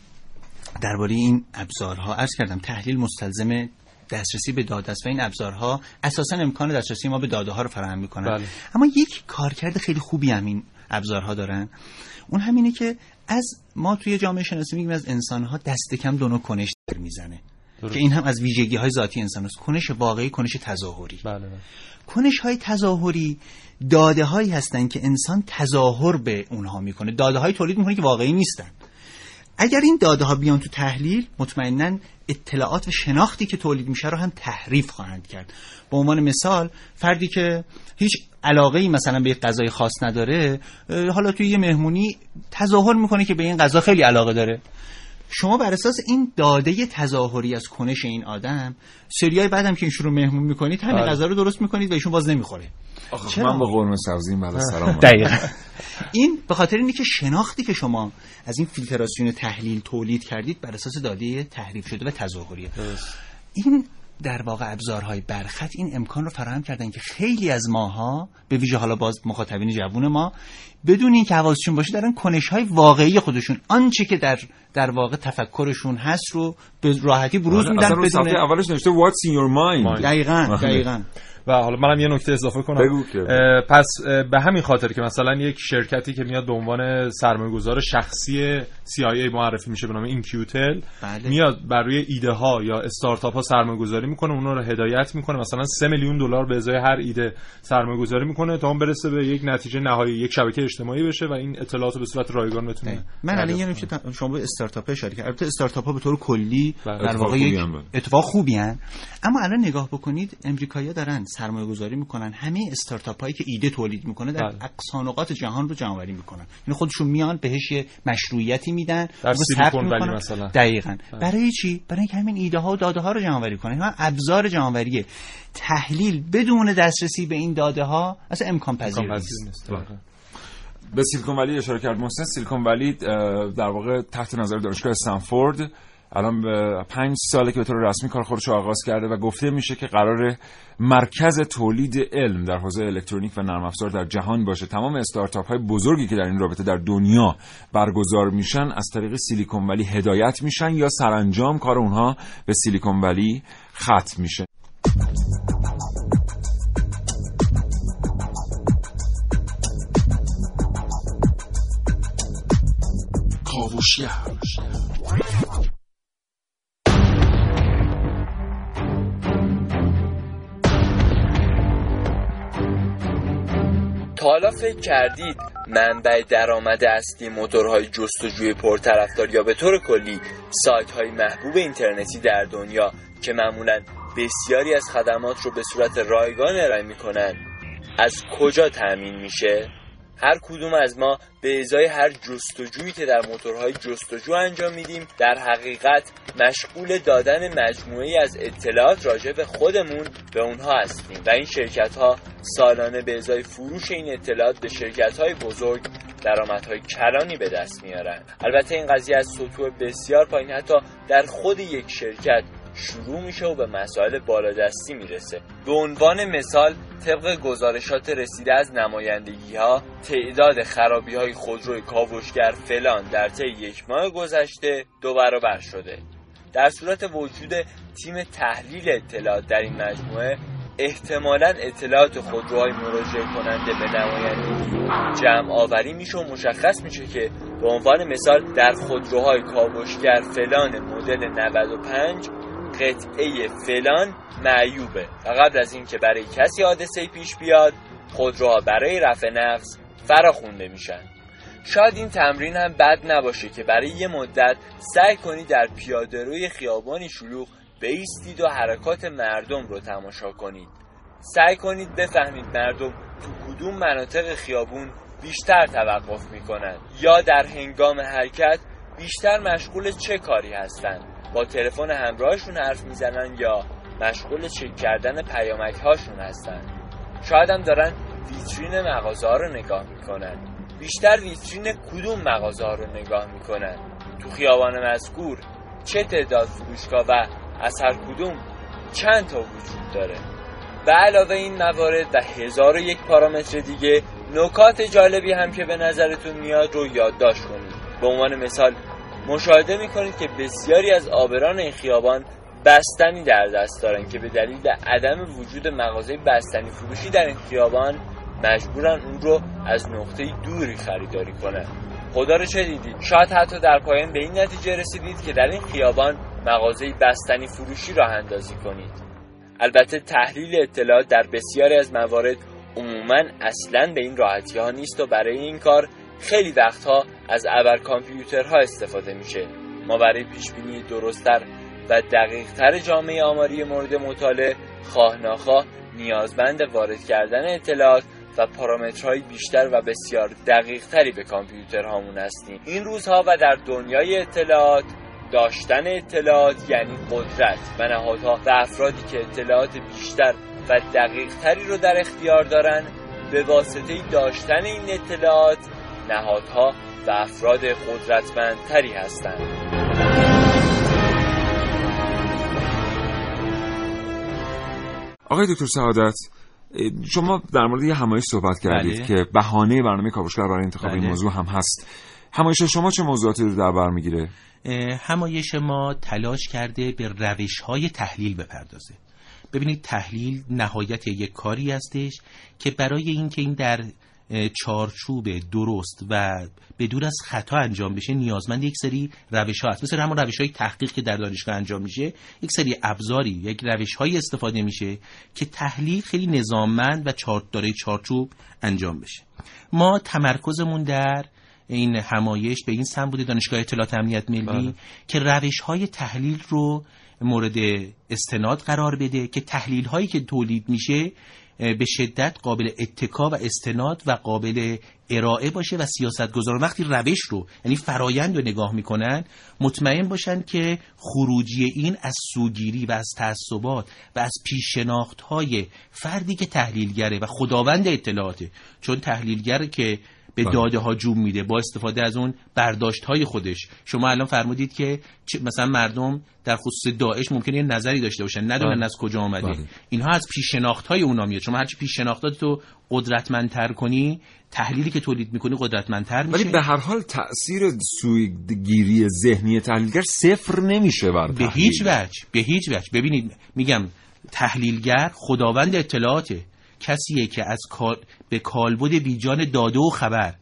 درباره این ابزارها عرض کردم تحلیل مستلزم دسترسی به داده است و این ابزارها اساسا امکان دسترسی ما به داده ها رو فراهم می‌کنن. بله. اما یک کارکرد خیلی خوبی هم این ابزارها دارن. اون همینه که از ما توی جامعه شناسی میگیم از انسان ها دست کم دو نوع کنش می‌زنه. درست. که این هم از ویژگی های ذاتی انسان است. کنش واقعی کنش تظاهری. بله بله. کنش های تظاهری داده هایی هستند که انسان تظاهر به اونها می‌کنه. داده های تولید می‌کنه که واقعی نیستن. اگر این داده ها بیان تو تحلیل مطمئنا اطلاعات و شناختی که تولید میشه رو هم تحریف خواهند کرد. به عنوان مثال فردی که هیچ علاقه ای مثلا به یک غذای خاص نداره حالا توی یه مهمونی تظاهر می‌کنه که به این غذا خیلی علاقه داره. شما بر اساس این داده تظاهری از کنش این آدم سریای بعدم که این شروع مهمون می‌کنید همین بله. غذا رو درست می‌کنید و ایشون باز نمی‌خوره چرا؟ من با قرمه سبزی بله سلام دقیقا این به خاطر اینه که شناختی که شما از این فیلتراسیون تحلیل تولید کردید بر اساس داده تحریف شده و تظاهریه این در واقع ابزارهای برخط این امکان رو فراهم کردن که خیلی از ماها به ویژه حالا باز مخاطبین جوون ما بدون اینکه حواسشون باشه دارن کنش های واقعی خودشون آنچه که در در واقع تفکرشون هست رو به راحتی بروز آره، میدن بدون اولش نوشته What's in your mind دقیقاً بله. دقیقاً و حالا منم یه نکته اضافه کنم بگو که. پس به همین خاطر که مثلا یک شرکتی که میاد به عنوان سرمایه گذار شخصی CIA معرفی میشه به نام اینکیوتل بله. میاد بر روی ایده ها یا استارتاپ ها سرمایه گذاری می‌کنه اونا رو هدایت می‌کنه مثلا 3 میلیون دلار به ازای هر ایده سرمایه گذاری می‌کنه تا اون برسه به یک نتیجه نهایی یک شبکه اجتماعی بشه و این اطلاعات رو به صورت رایگان بتونه من الان یه نکته شما به استارتاپ اشاره کردید البته استارتاپ ها به طور کلی بله. در واقع. اتفاق خوبی هن. اما الان نگاه بکنید امریکایی‌ها دارن سرمایه گذاری می‌کنن همه استارتاپ هایی که ایده تولید می‌کنه در بله. اقصا نقاط جهان رو جمع آوری می‌کنن یعنی خودشون میان بهش یه مشروعیتی میدن در سیلیکون ولی. مثلا. دقیقاً بله. برای چی برای اینکه همین ایده ها و داده ها رو جمع آوری کنن اینا ابزار جمع آوریه تحلیل بدون دسترسی به این داده ها اصلا امکان پذیر نیست. بله. دقیقاً. به سیلیکون ولی اشاره کرد محسن سیلیکون ولی در واقع تحت نظر دانشگاه استنفورد الان پنج ساله که به طور رسمی کار خودش رو آغاز کرده و گفته میشه که قرار مرکز تولید علم در حوزه الکترونیک و نرم افزار در جهان باشه. تمام استارتاپ های بزرگی که در این رابطه در دنیا برگزار میشن از طریق سیلیکون ولی هدایت میشن یا سرانجام کار اونها به سیلیکون ولی ختم میشه. کاوشگر تا حالا فکر کردید منبع درآمد اصلی موتورهای جستجوی پرطرفدار یا به طور کلی سایت های محبوب اینترنتی در دنیا که معمولا بسیاری از خدمات رو به صورت رایگان ارائه می‌کنن از کجا تأمین میشه؟ هر کدوم از ما به ازای هر جستجویی که در موتورهای جستجو انجام میدیم در حقیقت مشغول دادن مجموعی از اطلاعات راجع به خودمون به اونها هستیم. و این شرکت ها سالانه به ازای فروش این اطلاعات به شرکت های بزرگ درآمدهای کلانی به دست میارن. البته این قضیه از سطوح بسیار پایین حتی در خود یک شرکت شروع میشه و به مسائل بالادستی می‌رسه. به عنوان مثال طبق گزارشات رسیده از نمایندگی ها تعداد خرابی های خودروی کاوشگر فلان در طی یک ماه گذشته دو برابر شده. در صورت وجود تیم تحلیل اطلاعات در این مجموعه احتمالا اطلاعات خودروهای مراجعه کننده به نمایندگی جمع آوری میشه و مشخص میشه که به عنوان مثال در خودروهای کاوشگر فلان مدل 95 قطعه فلان معیوبه. و قبل از اینکه برای کسی حادثه پیش بیاد خودروها برای رفع نقص فراخونده میشن. شاید این تمرین هم بد نباشه که برای یه مدت سعی کنید در پیاده روی خیابانی شلوغ بیستید و حرکات مردم رو تماشا کنید. سعی کنید بفهمید مردم تو کدوم مناطق خیابون بیشتر توقف می‌کنن یا در هنگام حرکت بیشتر مشغول چه کاری هستن. با تلفن همراهشون حرف می‌زنن یا مشغول چک کردن پیامک هاشون هستن. شاید هم دارن ویترین مغازه رو نگاه می‌کنن. بیشتر ویترین کدوم مغازه ها رو نگاه می‌کنن؟ تو خیابان مذکور چه تعداد فروشگاه و از هر کدوم چند تا وجود داره؟ به علاوه این موارد و هزار و یک پارامتر دیگه نکات جالبی هم که به نظرتون میاد رو یادداشت کنید. به عنوان مثال مشاهده می‌کنید که بسیاری از آبران این خیابان بستنی در دست دارن که به دلیل عدم وجود مغازه بستنی فروشی در این خیابان مجبورن اون رو از نقطه دوری خریداری کنن. خدا رو چه دیدید؟ شاید حتی در پایان به این نتیجه رسیدید که در این خیابان مغازه بستنی فروشی راه اندازی کنید. البته تحلیل اطلاعات در بسیاری از موارد عموما اصلا به این راحتی ها نیست و برای این کار خیلی وقتها از ابر کامپیوترها استفاده میشه. ما برای پیش بینی درستتر و دقیقتر جامعه آماری مورد مطالعه خواه ناخواه نیازمند وارد کردن اطلاعات و پارامترهای بیشتر و بسیار دقیقتری به کامپیوترهامون هستیم. این روزها و در دنیای اطلاعات داشتن اطلاعات یعنی قدرت و نهادها و افرادی که اطلاعات بیشتر و دقیقتری رو در اختیار دارن به واسطه داشتن این اطلاعات نهادها و افراد قدرتمندتری هستند آقای دکتر سعادت شما در مورد یه همایش صحبت کردید بله. که بهانه برنامه کاوشگر برای انتخاب این بله. موضوع هم هست همایش شما چه موضوعاتی رو در بر می‌گیره همایش ما تلاش کرده به روش های تحلیل بپردازه ببینید تحلیل نهایت یک کاری هستش که برای اینکه این در چارچوب درست و بدون از خطا انجام بشه نیازمند یک سری روش ها هست مثل همون روش های تحقیق که در دانشگاه انجام میشه یک سری ابزاری یک روش های استفاده میشه که تحلیل خیلی نظاممند و چارت داره چارچوب انجام بشه ما تمرکزمون در این همایش به این سم بوده دانشگاه اطلاعات امنیت ملی بله. که روش های تحلیل رو مورد استناد قرار بده که تحلیل هایی که تولید میشه به شدت قابل اتکا و استناد و قابل ارائه باشه و سیاستگزاران وقتی روش رو یعنی فرایند رو نگاه می‌کنن مطمئن باشن که خروجی این از سوگیری و از تعصبات و از پیشناخت های فردی که تحلیلگره و خداوند اطلاعاته. چون تحلیلگر که به بله. داده ها جوم میده با استفاده از اون برداشت های خودش شما الان فرمودید که مثلا مردم در خصوص داعش ممکنه یه نظری داشته باشن ندونن بله. از کجا آمده بله. اینها از پیش شناخت های اونا میاد شما هرچی پیش شناختات تو قدرتمندتر کنی تحلیلی که تولید می‌کنی قدرتمندتر میشه ولی به هر حال تاثیر سوگیری ذهنی تحلیلگر صفر نمیشه بر به. هیچ وجه به هیچ وجه ببینید میگم تحلیلگر خداوند اطلاعاته کسیه که از کال... به کالبد بیجان داده و خبر.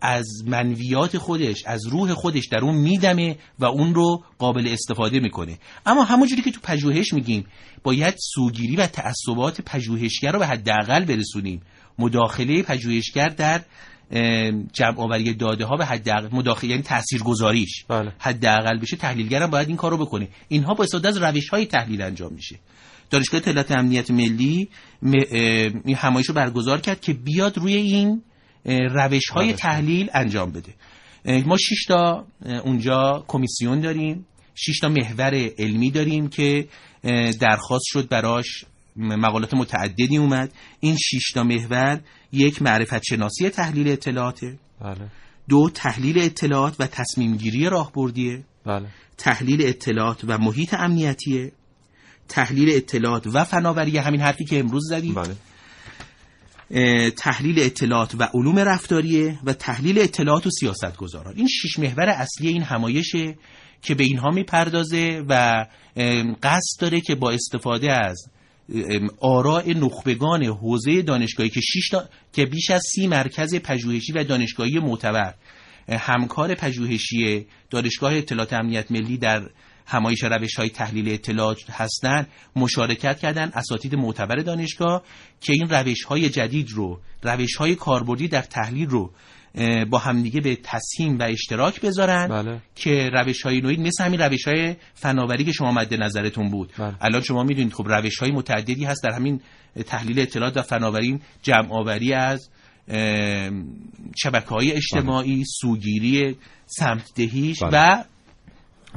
از منویات خودش از روح خودش در اون میدمه و اون رو قابل استفاده می‌کنه. اما همونجوری که تو پژوهش میگیم باید سوگیری و تعصبات پژوهشگر رو به حداقل برسونیم. مداخله پژوهشگر در جمع آوری داده ها به حداقل مداخله یعنی تاثیرگذاریش. بله. حداقل بشه تحلیلگرم باید این کار رو بکنه. اینها با استفاده از روش های تحلیل انجام میشه. دانشگاه اطلاعات امنیت ملی همایش رو برگزار کرد که بیاد روی این روش های. تحلیل انجام بده. ما شش تا اه، اونجا کمیسیون داریم شش تا محور علمی داریم که درخواست شد براش مقالات متعددی اومد. این شش تا محور یک معرفت شناسی تحلیل اطلاعاته. بله. دو تحلیل اطلاعات و تصمیم گیری راهبردیه. بله. تحلیل اطلاعات و محیط امنیتیه. تحلیل اطلاعات و فناوری همین حرفی که امروز زدیم. بله. تحلیل اطلاعات و علوم رفتاریه و تحلیل اطلاعات و سیاست گذاران این شش محور اصلی این همایشه که به اینها می‌پردازه و قصد داره که با استفاده از آراء نخبگان حوزه دانشگاهی که شش تا که بیش از سی مرکز پژوهشی و دانشگاهی معتبر همکار پژوهشی دانشگاه اطلاعات امنیت ملی در همایش روش های تحلیل اطلاعات هستند مشارکت کردن اساتید معتبر دانشگاه که این روش های جدید رو روش های کاربردی در تحلیل رو با همدیگه به تصمیم و اشتراک بذارن بله. که روش های نوعی مثل همین روش های فناوری که شما مد نظرتون بود بله. الان شما می‌دونید خب روش های متعددی هست در همین تحلیل اطلاعات و فناوری جمع آوری از شبکه های اجتماعی سوگیری سمت دهیش بله. و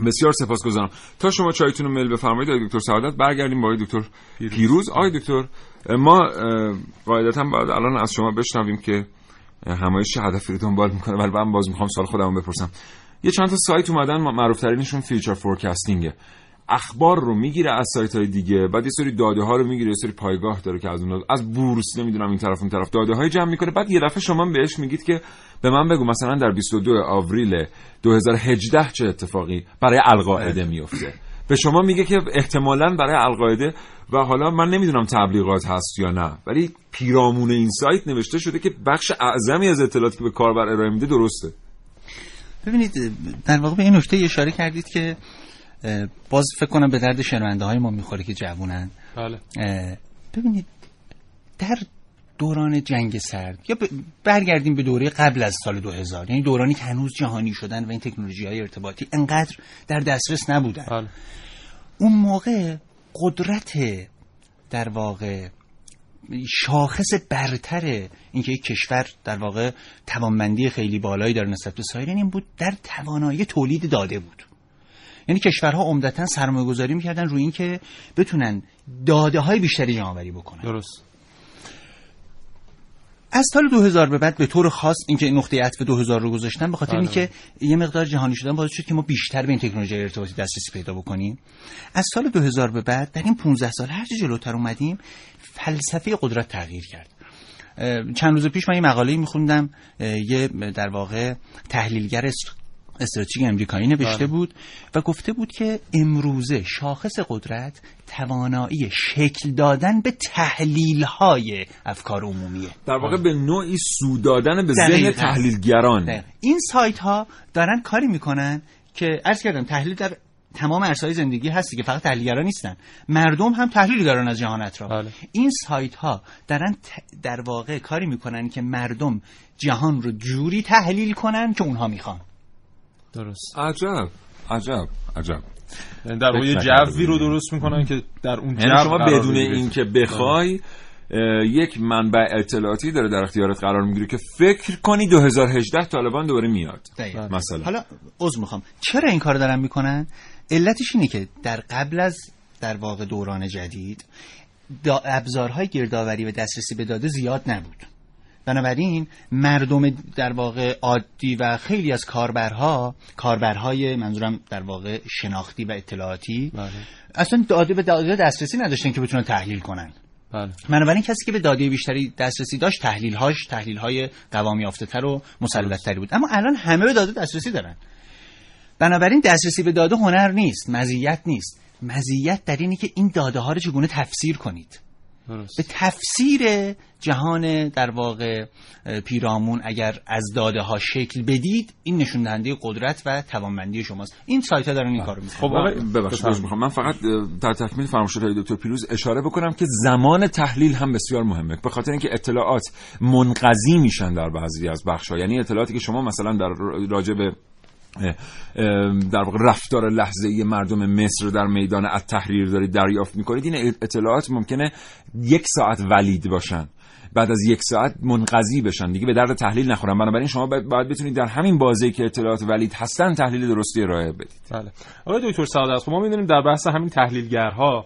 بسیار سپاسگزارم. تا شما چایتون رو میل بفرمایید آقای دکتر سعادت برگردیم با آقای دکتر پیروز. آقای دکتر ما قاعدتا باید الان از شما بشنویم که همایش چه هدفی رو دنبال می‌کنه. ولی من باز می‌خوام سوال خودم بپرسم. یه چند تا سایت اومدن معروف ترینشون future forecasting ه اخبار رو می‌گیره از سایت های دیگه بعد یه سری داده ها رو می‌گیره یه سری پایگاه داره که از اون از بورس نمی‌دونم این طرف اون طرف داده های جمع می‌کنه. بعد یه دفعه شما بهش میگید که به من بگو مثلا در 22 آوریل 2018 چه اتفاقی برای القاعده میفته به شما میگه که احتمالا برای القاعده و حالا من نمی‌دونم تبلیغات هست یا نه ولی پیرامون این سایت نوشته شده که بخش اعظمی از اطلاعاتی که به کاربر ارائه میده درسته. ببینید در واقع به این نکته اشاره کردید که باز فکر کنم به درد شنونده های ما می‌خوره که جوونن. بله. ببینید در دوران جنگ سرد یا برگردیم به دوره قبل از سال 2000 یعنی دورانی که هنوز جهانی شدن و این تکنولوژی های ارتباطی انقدر در دسترس نبودن. بله. اون موقع قدرت در واقع شاخص برتر اینکه یک کشور در واقع توانمندی خیلی بالایی داره نسبت به سایرین این بود در توانایی تولید داده بود. یعنی کشورها عمدتا سرمایه گذاری می‌کردن روی اینکه بتونن داده های بیشتری جمع آوری بکنن. درست. از سال 2000 به بعد به طور خاص اینکه نقطه عطف 2000 رو گذاشتن به خاطر بله. اینکه یه مقدار جهانی شدن باعث شد که ما بیشتر به این تکنولوژی ارتباطی دسترسی پیدا بکنیم. از سال 2000 به بعد در این 15 سال هر چه جلوتر اومدیم فلسفه قدرت تغییر کرد. چند روز پیش من یه مقاله میخوندم یه در واقع تحلیلگر است- استراتژیک امریکایی نوشته بله. بود و گفته بود که امروزه شاخص قدرت توانایی شکل دادن به تحلیل های افکار عمومیه در واقع به نوعی سو دادن به ذهن. تحلیلگران دقیقاً. این سایت ها دارن کاری می‌کنن که عرض کردم تحلیل در تمام عرصه‌های زندگی هستی که فقط تحلیلگران نیستن مردم هم تحلیلی دارن از جهان اطراف بله. این سایت ها دارن ت- در واقع کاری می‌کنن که مردم جهان رو جوری تحلیل کنن که اونها می‌خوان درست. عجب. عجب. عجب. یعنی در واقع جوی رو. درست می‌کنن که در اون جو یعنی شما قرار بدون. اینکه بخوای یک منبع اطلاعاتی داره در اختیارت قرار می‌گیره که فکر کنی 2018 طالبان دوباره میاد. دقیقاً. مثلا. حالا عذر می‌خوام. چرا این کار دارن می‌کنن؟ علتش اینه که در قبل از در واقع دوران جدید ابزارهای گردآوری و دسترسی به داده زیاد نبود. بنابراین مردم در واقع عادی و خیلی از کاربرها کاربرهای منظورم در واقع شناختی و اطلاعاتی بله. اصلا داده به داده دسترسی نداشتن که بتونن تحلیل کنن. بله. بنابراین کسی که به داده بیشتری دسترسی داشت تحلیل‌هاش تحلیل‌های قوام یافته‌تر و مسلط‌تری بود. اما الان همه به داده دسترسی دارن. بنابراین دسترسی به داده هنر نیست مزیت نیست. مزیت در اینه که این داده ها رو چگونه تفسیر کنید. درست. به تفسیر جهان در واقع پیرامون اگر از داده ها شکل بدید این نشون دهنده قدرت و توانمندی شماست. این سایت ها دارن این کارو می‌کنن. خب آقای ببخشید می‌خوام من فقط در تکمیل فرمایشات های دکتر پیروز اشاره بکنم که زمان تحلیل هم بسیار مهمه. به خاطر اینکه اطلاعات منقضی میشن در بعضی از بخش یعنی اطلاعاتی که شما مثلا در راجع به در واقع رفتار لحظه ای مردم مصر در میدان التحریر دارید دریافت می‌کنید. این اطلاعات ممکنه یک ساعت ولید باشن. بعد از یک ساعت منقضی بشن. دیگه به درد تحلیل نخورن. بنابراین شما باید, بتونید در همین بازی که اطلاعات ولید هستن تحلیل درستی ارائه بدید. بله. آقای دکتر سعادت خب ما می‌دونیم در بحث همین تحلیلگرها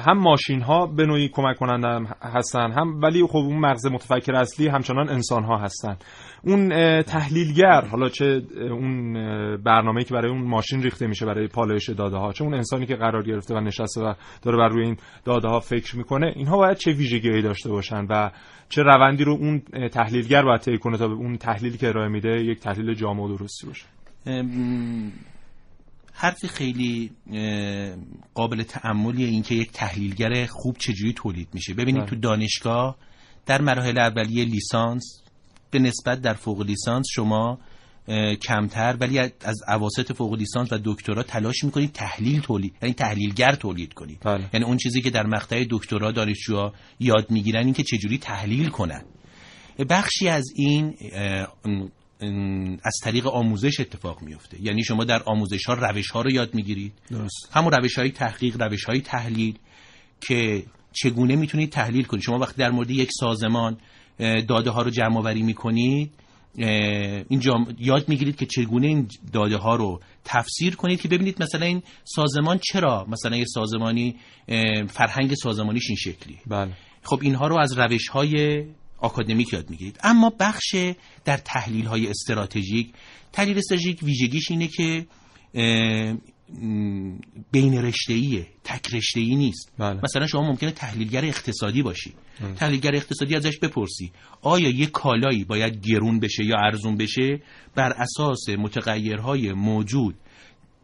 هم ماشین ها به نوعی کمک کننده هستن هم ولی خب اون مغز متفکر اصلی همچنان انسان ها هستن. اون تحلیلگر حالا چه اون اه، برنامه‌ای که برای اون ماشین ریخته میشه برای پالایش داده ها چه اون انسانی که قرار گرفته و نشسته و داره بر روی این داده ها فکر می‌کنه اینها باید چه ویژگیهایی داشته باشن و چه روندی رو اون تحلیلگر باید طی کنه تا به اون تحلیلی که ارائه میده یک تحلیل جامع و درستی باشه ام، حرفی خیلی قابل تعملیه این که یک تحلیلگر خوب چجوری تولید میشه ببینید بله. تو دانشگاه در مراحل اولیه لیسانس به نسبت در فوق لیسانس شما کمتر ولی از اواسط فوق لیسانس و دکترا تلاش می‌کنید تحلیل تولید یعنی تحلیلگر تولید کنید. بله. یعنی اون چیزی که در مقطع دکترا دانشجوها یاد می‌گیرن این که چجوری تحلیل کنن. بخشی از این از طریق آموزش اتفاق میفته یعنی شما در آموزش ها روش ها رو یاد می‌گیرید. درست. همون روش های تحقیق روش های تحلیل که چگونه می‌تونید تحلیل کنید. شما وقتی در مورد یک سازمان داده ها رو جمع آوری می‌کنید اینجا یاد می‌گیرید که چگونه این داده ها رو تفسیر کنید که ببینید مثلا این سازمان چرا مثلا یه سازمانی فرهنگ سازمانیش این شکلی بله. خب اینها رو از روش های آکادمیک یاد می‌گیرید. اما بخش در تحلیل های استراتژیک تحلیل استراتژیک ویژگیش اینه که بین رشته تک رشته ای نیست. بله. مثلا شما ممکنه تحلیلگر اقتصادی باشی. تحلیلگر اقتصادی ازش بپرسی. آیا یک کالایی باید گرون بشه یا ارزون بشه؟ بر اساس متغیرهای موجود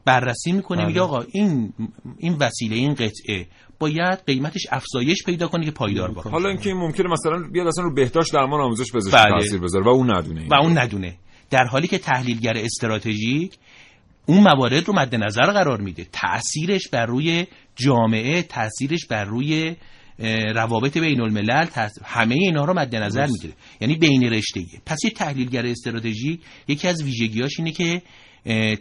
بررسی می‌کنه بله. میگه آقا این این وسیله این قطعه باید قیمتش افزایش پیدا کنه که پایدار باشه. حالا اینکه این ممکنه مثلا بیاد اصلا رو بهداشت درمان آموزش پزشکی بله. تاثیر بذاره و اون ندونه. و اون ندونه. در حالی که تحلیلگر استراتژیک اون موارد رو مد نظر قرار میده. تاثیرش بر روی جامعه تاثیرش بر روی روابط بین الملل همه اینا رو مد نظر می‌گیره. یعنی بین رشته پس یه تحلیلگر استراتژیک یکی از ویژگیاش اینه که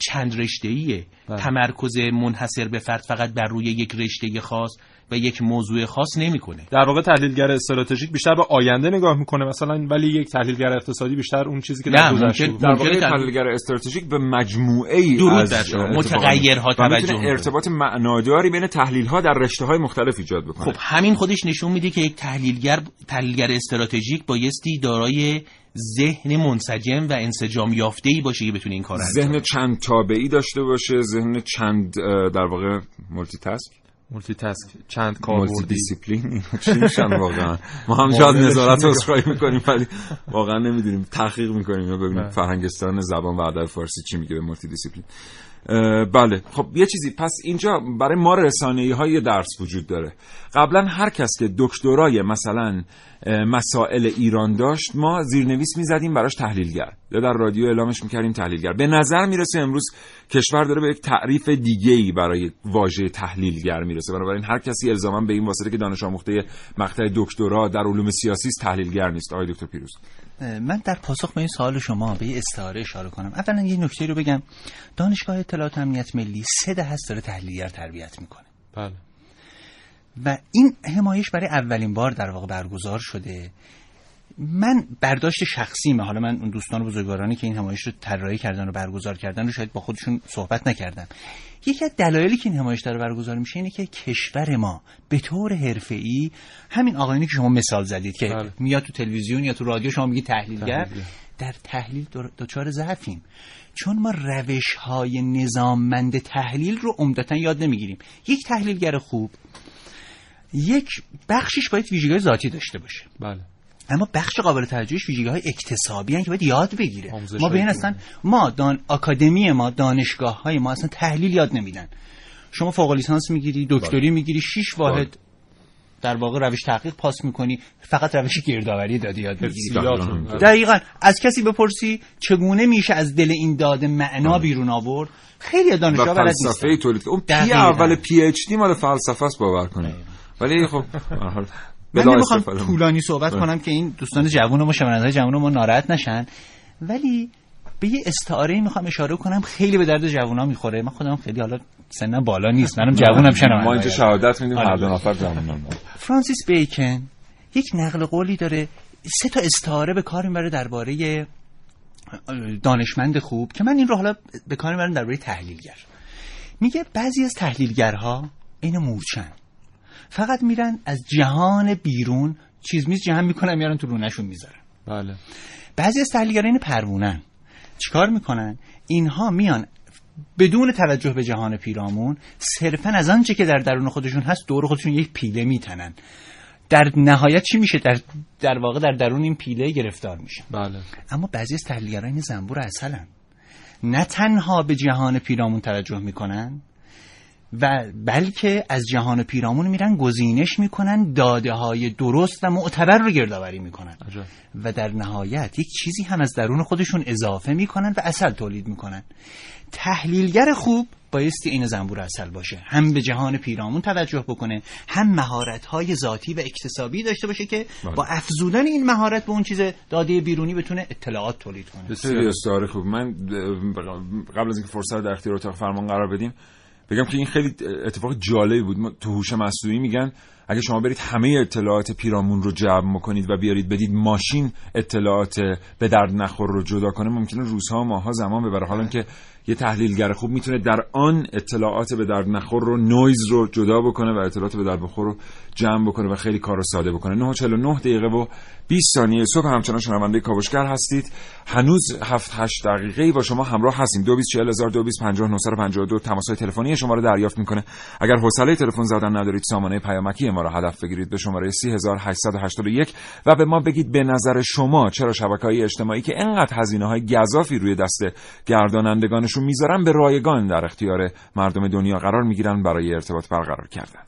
چند رشته تمرکز منحصر به فرد فقط بر روی یک رشته خاص. و یک موضوع خاص نمی‌کنه. در واقع تحلیلگر استراتژیک بیشتر به آینده نگاه می‌کنه مثلا ولی یک تحلیلگر اقتصادی بیشتر اون چیزی که در گذشته در واقع تحلیلگر استراتژیک به مجموعه ای از متغیرها توجه ارتباط معناداری بین تحلیل ها در رشته های مختلف ایجاد بکنه. خب همین خودش نشون میده که یک تحلیلگر تحلیلگر استراتژیک بایستی دارای ذهن منسجم و انسجام یافته ای باشه که بتونه این کار ذهن چند تابعی داشته باشه ذهن چند در واقع multitask multitask چند کاربردی دیسیپلین چی میشن واقعا؟ ما هم جاد نظارت عذرخواهی می‌کنیم ولی واقعا نمی‌دونیم. تحقیق می‌کنیم. ببینیم فرهنگستان زبان و ادب فارسی چی میگه به multidiscipline بله. خب یه چیزی. پس اینجا برای ما رسانه‌ای ها یه درس وجود داره. قبلا هر کس که دکترای مثلا مسائل ایران داشت ما زیرنویس می‌زدیم براش تحلیلگر. یا در رادیو اعلامش می‌کردیم تحلیلگر. به نظر می‌رسه امروز کشور داره به یک تعریف دیگه ای برای واژه تحلیلگر می‌رسه. بنابراین هر کسی الزاما به این واسطه که دانش آموخته مقطع دکترا در علوم سیاسی تحلیلگر نیست. آقای دکتر پیروز. من در پاسخ به این سوال شما به استعاره اشاره کنم. اولا یه نکته رو بگم. دانشگاه اطلاعات امنیت ملی سه دهه داره تحلیلگر تربیت می‌کنه. بله. و این حمایش برای اولین بار در واقع برگزار شده. من برداشت شخصیمه. حالا من اون دوستان بزرگوارانی که این همایش رو طراحی کردن و برگزار کردن رو شاید با خودشون صحبت نکردن. یکی از دلایلی که این همایش داره برگزار میشه اینه که کشور ما به طور حرفه‌ای همین آقایانی که شما مثال زدید که بله. میاد تو تلویزیون یا تو رادیو شما میگید تحلیلگر در تحلیل دچار ضعفیم. چون ما روش های نظاممند تحلیل رو عمدتا یاد نمی‌گیریم. یک تحلیلگر خوب یک بخشش باید ویژگی ذاتی داشته باشه. بله. اما بخش قابل توجهش ویژگی های اکتسابی هن که باید یاد بگیره. ما به اصلا ما دان آکادمی ما دانشگاه های ما اصلا تحلیل یاد نمیدن. شما فوق لیسانس می‌گیری دکتری می‌گیری شش واحد در واقع روش تحقیق پاس می‌کنی فقط روش گردآوری داده یاد می‌گیری. دقیقا. از کسی بپرسی چگونه میشه از دل این داده معنا بیرون آورد؟ خیلی دانشجو بلد نیستن. فلسفه تولید. اون P. اول PhD مال فلسفه است باور کنید. ولی خب به هر حال من نمی‌خوام. طولانی صحبت. کنم که این دوستان جوون ما شنوندگان جوون ما ناراحت نشن ولی به یه استعاره می‌خوام اشاره کنم خیلی به درد جوونا می‌خوره من خودم خیلی حالا سنم بالا نیست منم جوونم شنونده ما اینجا شهادت میدیم آره. هر دو نفر جوانان ما. فرانسیس بیکن یک نقل قولی داره سه تا استعاره به کار می‌بره درباره دانشمند خوب که من این رو حالا به کار می‌برم درباره تحلیلگر میگه بعضی از تحلیلگرها این مورچن فقط میرن از جهان بیرون چیز میز جمع می‌کنن میارن تو رونشون می‌ذارن. بله. بعضی از تحلیلگران این پروونن. چیکار می‌کنن؟ اینها میان بدون توجه به جهان پیرامون صرفا از آنچه که در درون خودشون هست دور خودشون یک پیله میتنن. در نهایت چی میشه؟ در در واقع در درون این پیله گرفتار میشن. بله. اما بعضی از تحلیلگران این زنبور اصلن. نه تنها به جهان پیرامون توجه می‌کنن و بلکه از جهان پیرامون میرن گزینش می‌کنن داده های درست و معتبر رو گردآوری می‌کنن. و در نهایت یک چیزی هم از درون خودشون اضافه می‌کنن و اصل تولید می‌کنن. تحلیلگر خوب بایستی این زنبور اصل باشه. هم به جهان پیرامون توجه بکنه هم مهارت های ذاتی و اکتسابی داشته باشه که بله. با افزودن این مهارت به اون چیز داده بیرونی بتونه اطلاعات تولید کنه. بسیار. خوب. من قبل از اینکه فرصت در اختیار اتاق فرمان قرار بدیم بگم که این خیلی اتفاق جالبی بود. تو هوش مصنوعی میگن اگه شما برید همه اطلاعات پیرامون رو جمع کنید و بیارید بدید ماشین اطلاعات به درد نخور رو جدا کنه ممکنه روزها و ماهها زمان ببره. حالا که یه تحلیلگر خوب می‌تونه در آن اطلاعات به درد نخور رو نویز رو جدا بکنه و اطلاعات به درد بخور رو جمع بکنه و خیلی کار رو ساده بکنه. 949 دقیقه و 20 ثانیه صبح همچنان شنونده کاوشگر هستید. هنوز 7 8 دقیقه با شما همراه هستیم. 224000 تماس های تلفنی شما رو دریافت می‌کنه. اگر حوصله تلفن زدن ندارید سامانه پیامکی ما رو هدف بگیرید به شماره 3881 و به ما بگید به نظر شما چرا شبکه‌های اجتماعی که انقدر هزینه های گزافی روی دست گردانندگانشون می‌ذارن به رایگان در اختیار مردم دنیا قرار می‌گیرن برای ارتباط برقرار کردن.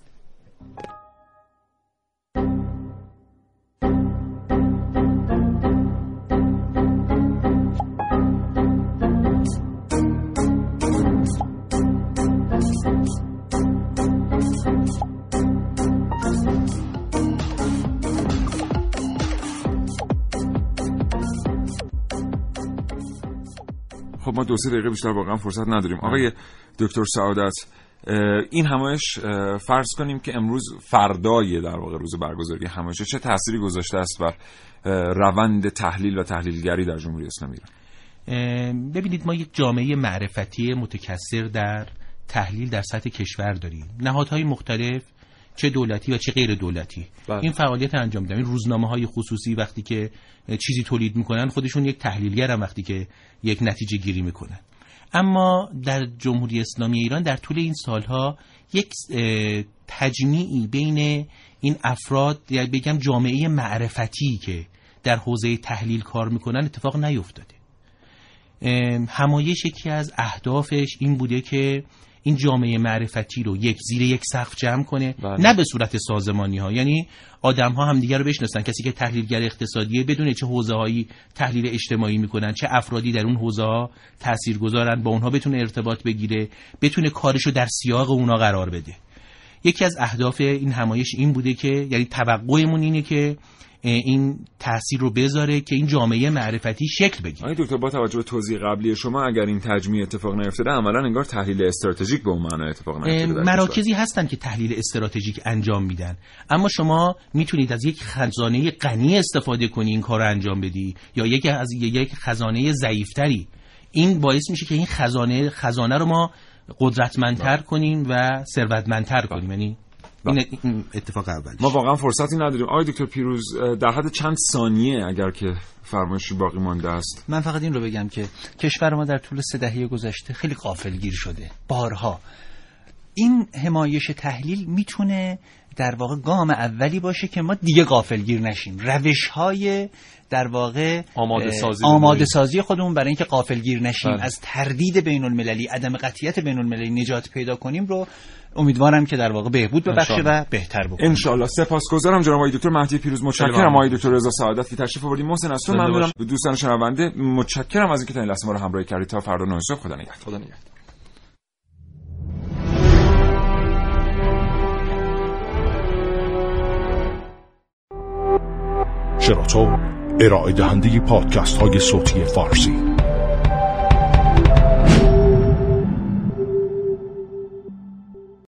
دو سه دقیقه بیشتر واقعا فرصت نداریم. آقای دکتر سعادت این همایش فرض کنیم که امروز فردای در واقع روز برگزاری همایش چه تأثیری گذاشته است بر روند تحلیل و تحلیلگری در جمهوری اسلامی ایران؟ ببینید ما یک جامعه معرفتی متکثر در تحلیل در سطح کشور داریم. نهادهای مختلف چه دولتی و چه غیر دولتی. بله. این فعالیت انجام میدن این روزنامه های خصوصی وقتی که چیزی تولید می‌کنن خودشون یک تحلیلگر هم وقتی که یک نتیجه گیری می‌کنن. اما در جمهوری اسلامی ایران در طول این سالها یک تجمیعی بین این افراد یا بگم جامعه معرفتی که در حوزه تحلیل کار می‌کنن اتفاق نیفتاده. همایش یکی از اهدافش این بوده که این جامعه معرفتی رو یک زیر یک سقف جمع کنه بله. نه به صورت سازمانی ها یعنی آدم ها همدیگه رو بشناسن. کسی که تحلیلگر اقتصادیه بدونه چه حوزه هایی تحلیل اجتماعی می‌کنن چه افرادی در اون حوزه ها تأثیر گذارن با اونها بتونه ارتباط بگیره بتونه کارش رو در سیاق اونا قرار بده. یکی از اهداف این همایش این بوده که یعنی توقعمون اینه که این تاثیر رو بذاره که این جامعه معرفتی شکل بگیره. آقای دکتر با توجه به توضیح قبلی شما اگر این تجمیع اتفاق نیفتاده عملا انگار تحلیل استراتژیک به اون معنا اتفاق نیفتاده. مراکزی هستن که تحلیل استراتژیک انجام میدن. اما شما می‌تونید از یک خزانه غنی استفاده کنی این کار رو انجام بدی یا یک از یک خزانه ضعیفتری. این باعث میشه که این خزانه خزانه رو ما قدرتمندتر کنیم و ثروتمندتر کنیم. یعنی این این اتفاق اول ما واقعا فرصتی نداریم. آقای دکتر پیروز در حد چند ثانیه اگر که فرمایشی باقی مانده است. من فقط این رو بگم که کشور ما در طول سه دهه گذشته خیلی غافلگیر شده. بارها. این همایش تحلیل می‌تونه در واقع گام اولی باشه که ما دیگه غافلگیر نشیم. روش های در واقع آماده سازی آماده. سازی خودمون برای اینکه غافلگیر نشیم. بله. از تردید بین المللی عدم قطعیت بین المللی نجات پیدا کنیم رو امیدوارم که در واقع بهبود ببخشه. و بهتر بکنه انشالله سپاسگزارم جناب آقای دکتر مهدی پیروز. متشکرم. آقای دکتر رضا سعادت. که تشریف آوردید محسن از تو ممنونم. دوستان شنونده. متشکرم از اینکه تا این لحظه ما رو همراهی کردید. تا فردا نه صبح. خدا نگهدار. خدا نگهدار. شراطو ارائه دهنده پادکست های صوتی فارسی.